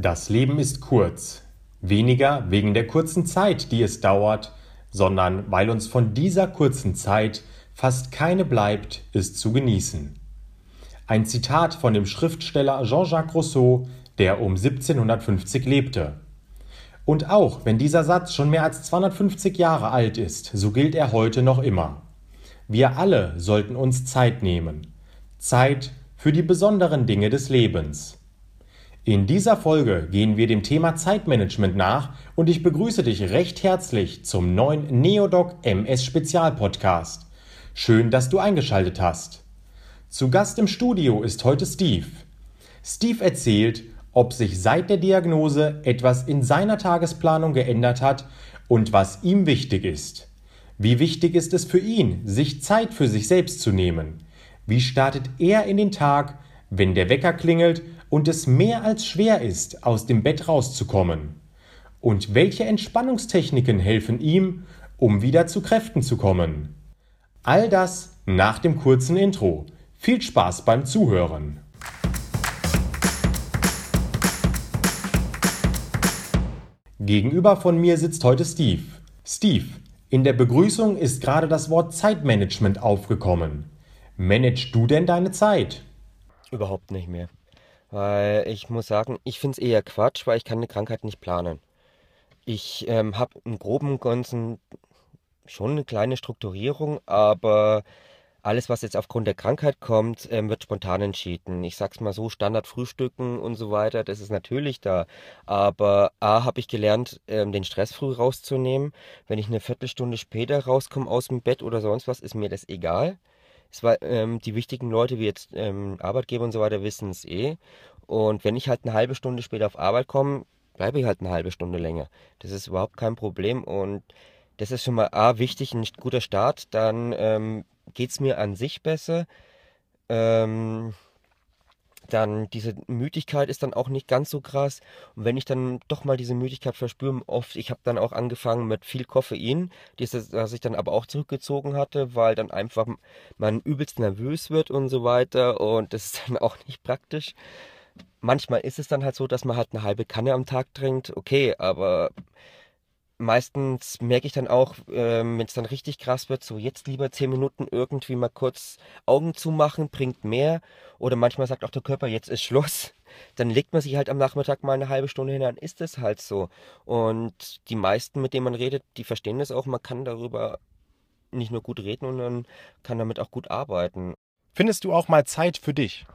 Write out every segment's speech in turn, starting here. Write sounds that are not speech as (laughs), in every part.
Das Leben ist kurz. Weniger wegen der kurzen Zeit, die es dauert, sondern weil uns von dieser kurzen Zeit fast keine bleibt, es zu genießen. Ein Zitat von dem Schriftsteller Jean-Jacques Rousseau, der um 1750 lebte. Und auch wenn dieser Satz schon mehr als 250 Jahre alt ist, so gilt er heute noch immer. Wir alle sollten uns Zeit nehmen. Zeit für die besonderen Dinge des Lebens. In dieser Folge gehen wir dem Thema Zeitmanagement nach und ich begrüße dich recht herzlich zum neuen Neodoc MS Spezial Podcast. Schön, dass du eingeschaltet hast. Zu Gast im Studio ist heute Steve. Steve erzählt, ob sich seit der Diagnose etwas in seiner Tagesplanung geändert hat und was ihm wichtig ist. Wie wichtig ist es für ihn, sich Zeit für sich selbst zu nehmen? Wie startet er in den Tag, wenn der Wecker klingelt und es mehr als schwer ist, aus dem Bett rauszukommen? Und welche Entspannungstechniken helfen ihm, um wieder zu Kräften zu kommen? All das nach dem kurzen Intro. Viel Spaß beim Zuhören. Gegenüber von mir sitzt heute Steve. Steve, in der Begrüßung ist gerade das Wort Zeitmanagement aufgekommen. Managst du denn deine Zeit? Überhaupt nicht mehr. Weil ich muss sagen, ich finde es eher Quatsch, weil ich kann eine Krankheit nicht planen. Ich ähm, habe im groben Ganzen schon eine kleine Strukturierung, aber alles, was jetzt aufgrund der Krankheit kommt, ähm, wird spontan entschieden. Ich sag's mal so, Standardfrühstücken und so weiter, das ist natürlich da. Aber A, habe ich gelernt, ähm, den Stress früh rauszunehmen. Wenn ich eine Viertelstunde später rauskomme aus dem Bett oder sonst was, ist mir das egal. Es war, ähm, die wichtigen Leute wie jetzt ähm, Arbeitgeber und so weiter wissen es eh. Und wenn ich halt eine halbe Stunde später auf Arbeit komme, bleibe ich halt eine halbe Stunde länger. Das ist überhaupt kein Problem und das ist schon mal A, wichtig, ein guter Start. Dann ähm, geht es mir an sich besser. Ähm, dann diese Müdigkeit ist dann auch nicht ganz so krass. Und wenn ich dann doch mal diese Müdigkeit verspüre, oft, ich habe dann auch angefangen mit viel Koffein, dieses, das ich dann aber auch zurückgezogen hatte, weil dann einfach man übelst nervös wird und so weiter. Und das ist (laughs) dann auch nicht praktisch. Manchmal ist es dann halt so, dass man halt eine halbe Kanne am Tag trinkt. Okay, aber meistens merke ich dann auch, ähm, wenn es dann richtig krass wird, so jetzt lieber zehn Minuten irgendwie mal kurz Augen zumachen, bringt mehr. Oder manchmal sagt auch der Körper, jetzt ist Schluss. (laughs) Dann legt man sich halt am Nachmittag mal eine halbe Stunde hin, dann ist es halt so. Und die meisten, mit denen man redet, die verstehen das auch. Man kann darüber nicht nur gut reden, sondern kann damit auch gut arbeiten. Findest du auch mal Zeit für dich?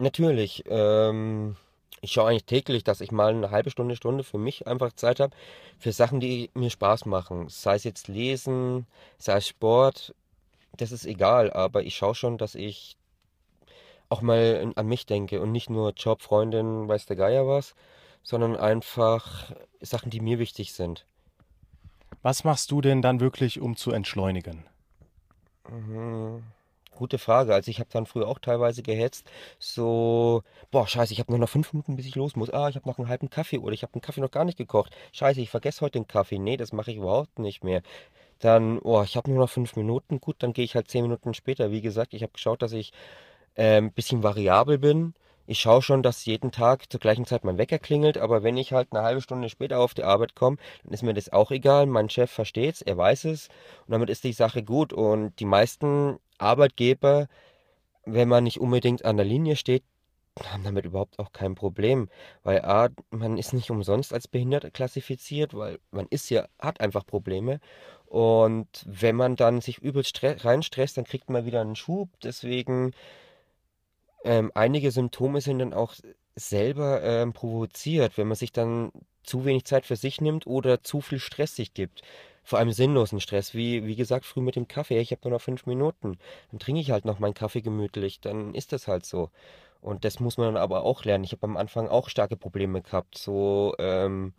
Natürlich. Ähm, ich schaue eigentlich täglich, dass ich mal eine halbe Stunde, Stunde für mich einfach Zeit habe, für Sachen, die mir Spaß machen. Sei es jetzt Lesen, sei es Sport, das ist egal, aber ich schaue schon, dass ich auch mal an mich denke und nicht nur Job, Freundin, weiß der Geier was, sondern einfach Sachen, die mir wichtig sind. Was machst du denn dann wirklich, um zu entschleunigen? Mhm. Gute Frage. Also ich habe dann früher auch teilweise gehetzt. So, boah, scheiße, ich habe nur noch fünf Minuten, bis ich los muss. Ah, ich habe noch einen halben Kaffee oder ich habe den Kaffee noch gar nicht gekocht. Scheiße, ich vergesse heute den Kaffee. Nee, das mache ich überhaupt nicht mehr. Dann, boah, ich habe nur noch fünf Minuten. Gut, dann gehe ich halt zehn Minuten später. Wie gesagt, ich habe geschaut, dass ich ein ähm, bisschen variabel bin. Ich schaue schon, dass jeden Tag zur gleichen Zeit mein Wecker klingelt, aber wenn ich halt eine halbe Stunde später auf die Arbeit komme, dann ist mir das auch egal. Mein Chef versteht es, er weiß es und damit ist die Sache gut. Und die meisten Arbeitgeber, wenn man nicht unbedingt an der Linie steht, haben damit überhaupt auch kein Problem, weil A, man ist nicht umsonst als behindert klassifiziert, weil man ist ja, hat einfach Probleme. Und wenn man dann sich übelst reinstresst, dann kriegt man wieder einen Schub, deswegen ähm, einige Symptome sind dann auch selber ähm, provoziert, wenn man sich dann zu wenig Zeit für sich nimmt oder zu viel Stress sich gibt vor allem sinnlosen Stress, wie, wie gesagt, früh mit dem Kaffee. Ich habe nur noch fünf Minuten. Dann trinke ich halt noch meinen Kaffee gemütlich. Dann ist das halt so. Und das muss man aber auch lernen. Ich habe am Anfang auch starke Probleme gehabt, so ähm,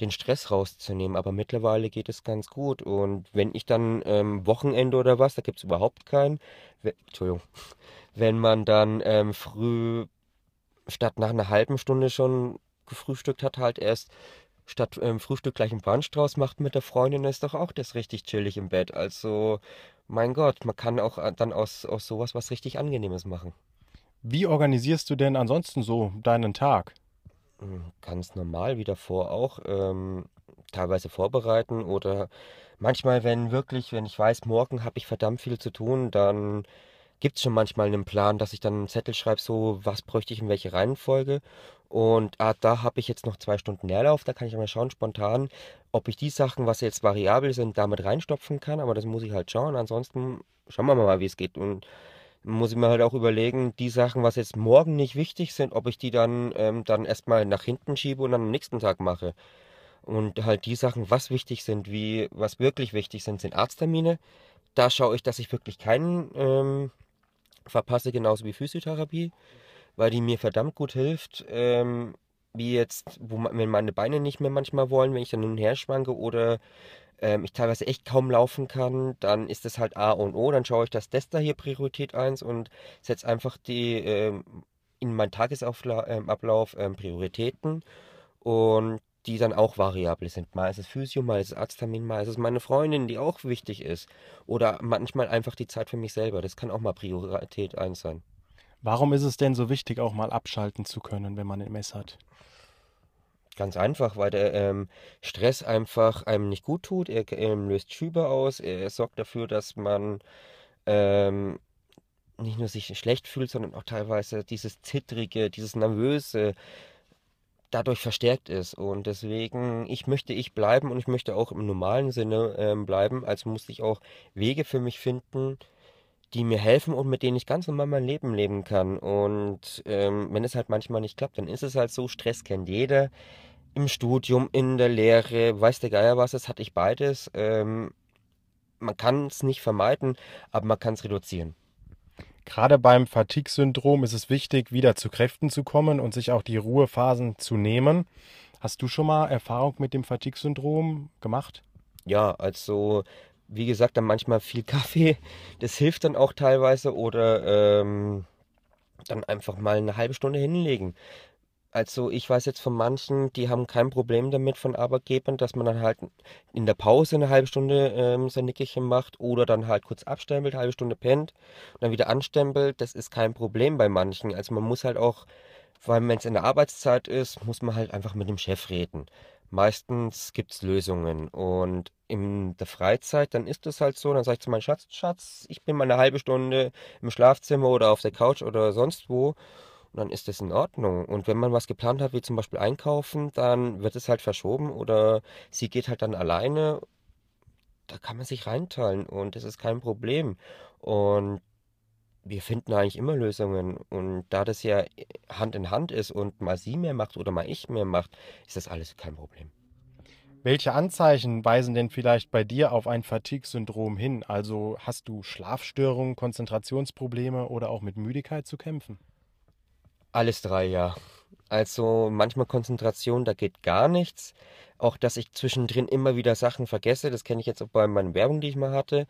den Stress rauszunehmen. Aber mittlerweile geht es ganz gut. Und wenn ich dann ähm, Wochenende oder was, da gibt es überhaupt keinen. Entschuldigung. (laughs) Wenn man dann ähm, früh statt nach einer halben Stunde schon gefrühstückt hat, halt erst statt ähm, Frühstück gleich einen Brunch draus macht mit der Freundin, ist doch auch das richtig chillig im Bett. Also, mein Gott, man kann auch äh, dann aus, aus sowas was richtig Angenehmes machen. Wie organisierst du denn ansonsten so deinen Tag? hm, ganz normal wie davor auch, ähm, teilweise vorbereiten oder manchmal, wenn wirklich, wenn ich weiß, morgen habe ich verdammt viel zu tun, dann gibt es schon manchmal einen Plan, dass ich dann einen Zettel schreibe, so was bräuchte ich in welche Reihenfolge. Und ah, da habe ich jetzt noch zwei Stunden Leerlauf, da kann ich mal schauen, spontan, ob ich die Sachen, was jetzt variabel sind, damit reinstopfen kann. Aber das muss ich halt schauen. Ansonsten schauen wir mal, wie es geht. Und muss ich mir halt auch überlegen, die Sachen, was jetzt morgen nicht wichtig sind, ob ich die dann, ähm, dann erstmal nach hinten schiebe und dann am nächsten Tag mache. Und halt die Sachen, was wichtig sind, wie, was wirklich wichtig sind, sind Arzttermine. Da schaue ich, dass ich wirklich keinen ähm, verpasse, genauso wie Physiotherapie, weil die mir verdammt gut hilft. Ähm, wie jetzt, wo, wenn meine Beine nicht mehr manchmal wollen, wenn ich dann hin und her schwanke oder ähm, ich teilweise echt kaum laufen kann, dann ist das halt A und O. Dann schaue ich, das da hier Priorität 1 und setze einfach die ähm, in meinen Tagesablauf ähm, Prioritäten und die dann auch variabel sind. Mal ist es Physio, mal ist es Arzttermin, mal ist es meine Freundin, die auch wichtig ist. Oder manchmal einfach die Zeit für mich selber. Das kann auch mal Priorität 1 sein. Warum ist es denn so wichtig, auch mal abschalten zu können, wenn man MS hat? Ganz einfach, weil der ähm, Stress einfach einem nicht gut tut. Er ähm, löst Schübe aus. Er sorgt dafür, dass man ähm, nicht nur sich schlecht fühlt, sondern auch teilweise dieses Zittrige, dieses Nervöse dadurch verstärkt ist. Und deswegen, ich möchte ich bleiben und ich möchte auch im normalen Sinne ähm, bleiben. Also musste ich auch Wege für mich finden, die mir helfen und mit denen ich ganz normal mein Leben leben kann. Und ähm, wenn es halt manchmal nicht klappt, dann ist es halt so, Stress kennt jeder. Im Studium, in der Lehre, weiß der Geier was, das hatte ich beides. Ähm, man kann es nicht vermeiden, aber man kann es reduzieren. Gerade beim Fatigue-Syndrom ist es wichtig, wieder zu Kräften zu kommen und sich auch die Ruhephasen zu nehmen. Hast du schon mal Erfahrung mit dem Fatigue-Syndrom gemacht? Ja, also wie gesagt, dann manchmal viel (laughs) Kaffee. Das hilft dann auch teilweise. Oder ähm, dann einfach mal eine halbe Stunde hinlegen. Also ich weiß jetzt von manchen, die haben kein Problem damit von Arbeitgebern, dass man dann halt in der Pause eine halbe Stunde ähm, sein Nickerchen macht oder dann halt kurz abstempelt, halbe Stunde pennt und dann wieder anstempelt. Das ist kein Problem bei manchen. Also man muss halt auch, vor allem wenn es in der Arbeitszeit ist, muss man halt einfach mit dem Chef reden. Meistens gibt es Lösungen. Und in der Freizeit, dann ist es halt so, dann sage ich zu meinem Schatz, Schatz, ich bin mal eine halbe Stunde im Schlafzimmer oder auf der Couch oder sonst wo. Und dann ist das in Ordnung. Und wenn man was geplant hat, wie zum Beispiel einkaufen, dann wird es halt verschoben oder sie geht halt dann alleine. Da kann man sich reinteilen und das ist kein Problem. Und wir finden eigentlich immer Lösungen. Und da das ja Hand in Hand ist und mal sie mehr macht oder mal ich mehr macht, ist das alles kein Problem. Welche Anzeichen weisen denn vielleicht bei dir auf ein Fatigue-Syndrom hin? Also hast du Schlafstörungen, Konzentrationsprobleme oder auch mit Müdigkeit zu kämpfen? Alles drei, ja. Also manchmal Konzentration, da geht gar nichts. Auch dass ich zwischendrin immer wieder Sachen vergesse, das kenne ich jetzt auch bei meinen Werbungen, die ich mal hatte.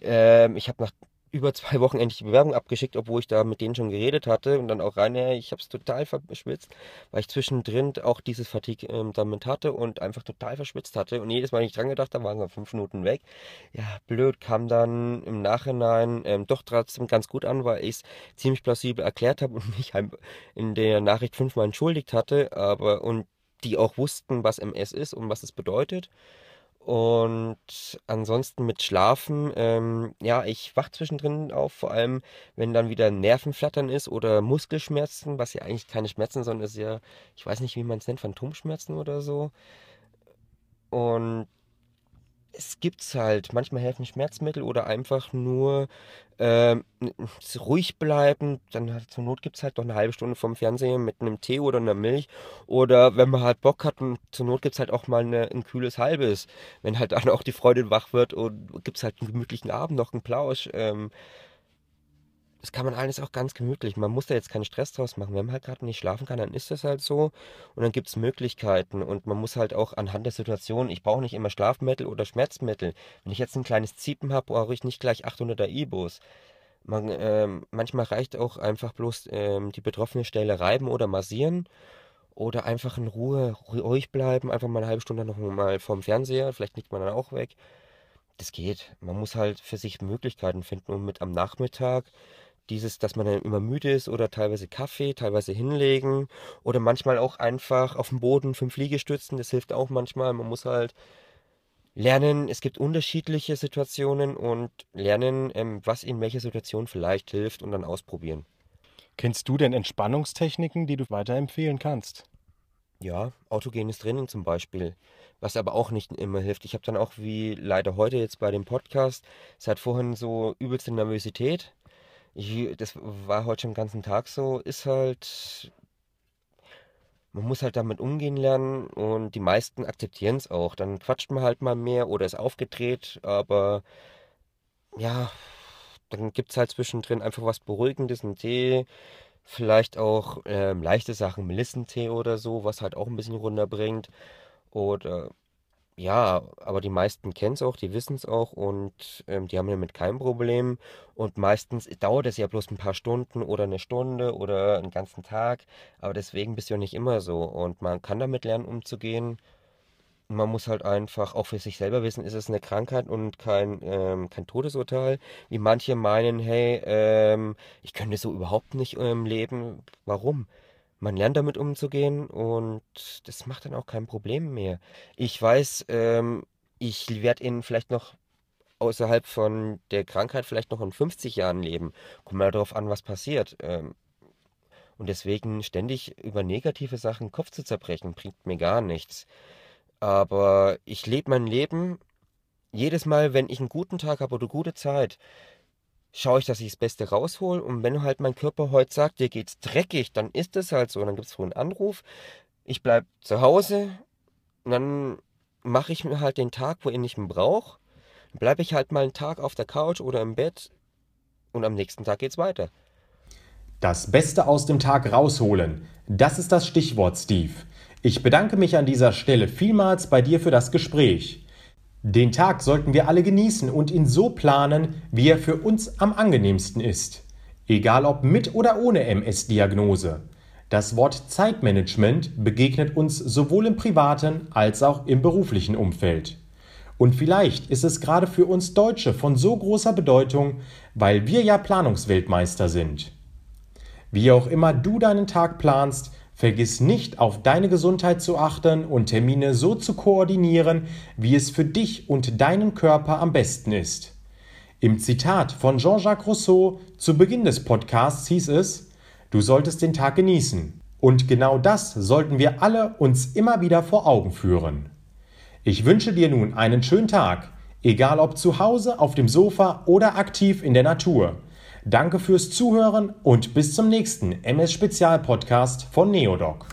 Ähm, ich habe nach über zwei Wochen endlich die Bewerbung abgeschickt, obwohl ich da mit denen schon geredet hatte und dann auch rein, ich habe es total verschwitzt, weil ich zwischendrin auch dieses Fatigue ähm, damit hatte und einfach total verschwitzt hatte und jedes Mal, wenn ich dran gedacht habe, waren wir fünf Minuten weg. Ja, blöd, kam dann im Nachhinein ähm, doch trotzdem ganz gut an, weil ich es ziemlich plausibel erklärt habe und (laughs) mich in der Nachricht fünfmal entschuldigt hatte, aber und die auch wussten, was MS ist und was es bedeutet. Und ansonsten mit Schlafen, ähm, ja, ich wach zwischendrin auf, vor allem wenn dann wieder Nervenflattern ist oder Muskelschmerzen, was ja eigentlich keine Schmerzen, sondern ist ja, ich weiß nicht, wie man es nennt, Phantomschmerzen oder so. Und es gibt's halt. Manchmal helfen Schmerzmittel oder einfach nur ähm, ruhig bleiben. Dann zur Not gibt es halt noch eine halbe Stunde vom Fernsehen mit einem Tee oder einer Milch. Oder wenn man halt Bock hat, und zur Not gibt es halt auch mal eine, ein kühles halbes. Wenn halt dann auch die Freundin wach wird und gibt es halt einen gemütlichen Abend, noch einen Plausch. Ähm, das kann man alles auch ganz gemütlich. Man muss da jetzt keinen Stress draus machen. Wenn man halt gerade nicht schlafen kann, dann ist das halt so. Und dann gibt es Möglichkeiten. Und man muss halt auch anhand der Situation, ich brauche nicht immer Schlafmittel oder Schmerzmittel. Wenn ich jetzt ein kleines Ziepen habe, brauche ich nicht gleich 800er Ibos. Man, ähm, manchmal reicht auch einfach bloß ähm, die betroffene Stelle reiben oder massieren. Oder einfach in Ruhe ruhig bleiben, einfach mal eine halbe Stunde noch mal vorm Fernseher, vielleicht liegt man dann auch weg. Das geht. Man muss halt für sich Möglichkeiten finden und mit am Nachmittag dieses, dass man dann immer müde ist oder teilweise Kaffee, teilweise hinlegen oder manchmal auch einfach auf dem Boden fünf Liegestützen, das hilft auch manchmal. Man muss halt lernen, es gibt unterschiedliche Situationen und lernen, ähm, was in welcher Situation vielleicht hilft und dann ausprobieren. Kennst du denn Entspannungstechniken, die du weiterempfehlen kannst? Ja, autogenes Training zum Beispiel, was aber auch nicht immer hilft. Ich habe dann auch, wie leider heute jetzt bei dem Podcast, seit vorhin so übelste Nervosität. Das war heute schon den ganzen Tag so, ist halt, man muss halt damit umgehen lernen und die meisten akzeptieren es auch. Dann quatscht man halt mal mehr oder ist aufgedreht, aber ja, dann gibt es halt zwischendrin einfach was Beruhigendes, einen Tee, vielleicht auch ähm, leichte Sachen, Melissentee oder so, was halt auch ein bisschen runterbringt. Oder ja, aber die meisten kennen es auch, die wissen es auch und ähm, die haben damit kein Problem. Und meistens dauert es ja bloß ein paar Stunden oder eine Stunde oder einen ganzen Tag. Aber deswegen bist du ja nicht immer so. Und man kann damit lernen, umzugehen. Man muss halt einfach auch für sich selber wissen, ist es eine Krankheit und kein, ähm, kein Todesurteil. Wie manche meinen, hey, ähm, ich könnte so überhaupt nicht ähm, leben. Warum? Man lernt damit umzugehen und das macht dann auch kein Problem mehr. Ich weiß, ähm, ich werde in vielleicht noch außerhalb von der Krankheit vielleicht noch in 50 Jahren leben. Kommt mal darauf an, was passiert. Ähm, und deswegen ständig über negative Sachen Kopf zu zerbrechen, bringt mir gar nichts. Aber ich lebe mein Leben jedes Mal, wenn ich einen guten Tag habe oder gute Zeit, schaue ich, dass ich das Beste raushole. Und wenn halt mein Körper heute sagt, dir geht's dreckig, dann ist es halt so. Und dann gibt es wohl einen Anruf. Ich bleibe zu Hause und dann mache ich mir halt den Tag, wo ich nicht mehr brauche. Dann bleibe ich halt mal einen Tag auf der Couch oder im Bett und am nächsten Tag geht's weiter. Das Beste aus dem Tag rausholen. Das ist das Stichwort, Steve. Ich bedanke mich an dieser Stelle vielmals bei dir für das Gespräch. Den Tag sollten wir alle genießen und ihn so planen, wie er für uns am angenehmsten ist. Egal ob mit oder ohne MS-Diagnose. Das Wort Zeitmanagement begegnet uns sowohl im privaten als auch im beruflichen Umfeld. Und vielleicht ist es gerade für uns Deutsche von so großer Bedeutung, weil wir ja Planungsweltmeister sind. Wie auch immer du deinen Tag planst, Vergiss nicht, auf deine Gesundheit zu achten und Termine so zu koordinieren, wie es für dich und deinen Körper am besten ist. Im Zitat von Jean-Jacques Rousseau zu Beginn des Podcasts hieß es, du solltest den Tag genießen. Und genau das sollten wir alle uns immer wieder vor Augen führen. Ich wünsche dir nun einen schönen Tag, egal ob zu Hause, auf dem Sofa oder aktiv in der Natur. Danke fürs Zuhören und bis zum nächsten MS Spezial Podcast von Neodoc.